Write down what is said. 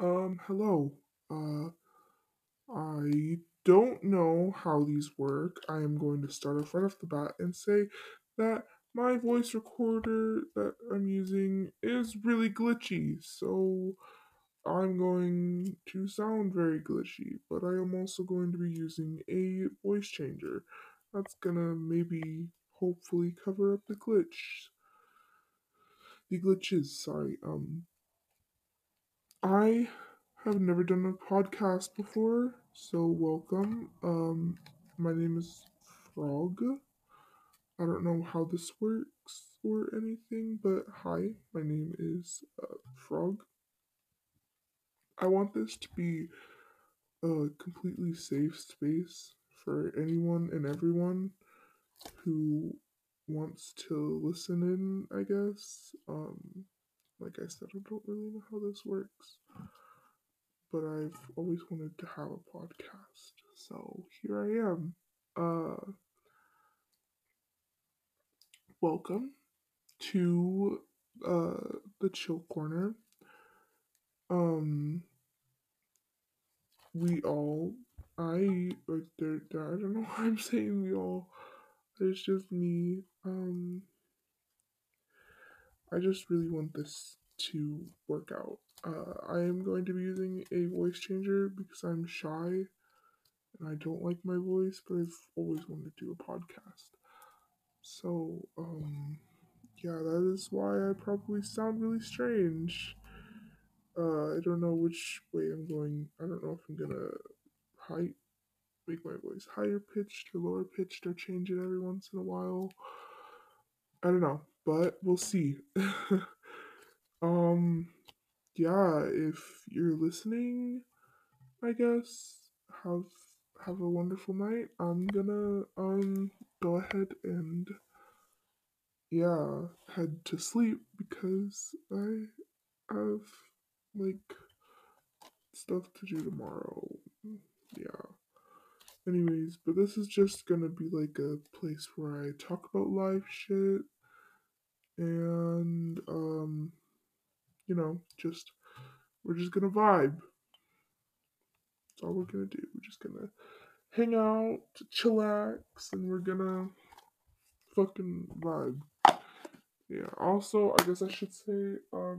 Um, hello. Uh, I don't know how these work. I am going to start off right off the bat and say that my voice recorder that I'm using is really glitchy, so I'm going to sound very glitchy, but I am also going to be using a voice changer that's gonna maybe hopefully cover up the glitch. The glitches, sorry. Um, I have never done a podcast before, so welcome. Um, my name is Frog. I don't know how this works or anything, but hi, my name is uh, Frog. I want this to be a completely safe space for anyone and everyone who wants to listen in, I guess. Um, like I said, I don't really know how this works, but I've always wanted to have a podcast, so here I am. Uh, welcome to uh the chill corner. Um, we all, I like there. I don't know why I'm saying we all. It's just me. Um, I just really want this to work out. Uh, I am going to be using a voice changer because I'm shy and I don't like my voice, but I've always wanted to do a podcast. So, um, yeah, that is why I probably sound really strange. Uh, I don't know which way I'm going. I don't know if I'm gonna high, make my voice higher pitched or lower pitched or change it every once in a while. I don't know, but we'll see. um, yeah, if you're listening, I guess have have a wonderful night. I'm gonna um go ahead and yeah head to sleep because I have like stuff to do tomorrow. Yeah. Anyways, but this is just gonna be like a place where I talk about life shit and um you know, just we're just gonna vibe. That's all we're gonna do. We're just gonna hang out, chillax, and we're gonna fucking vibe. Yeah. Also, I guess I should say, um,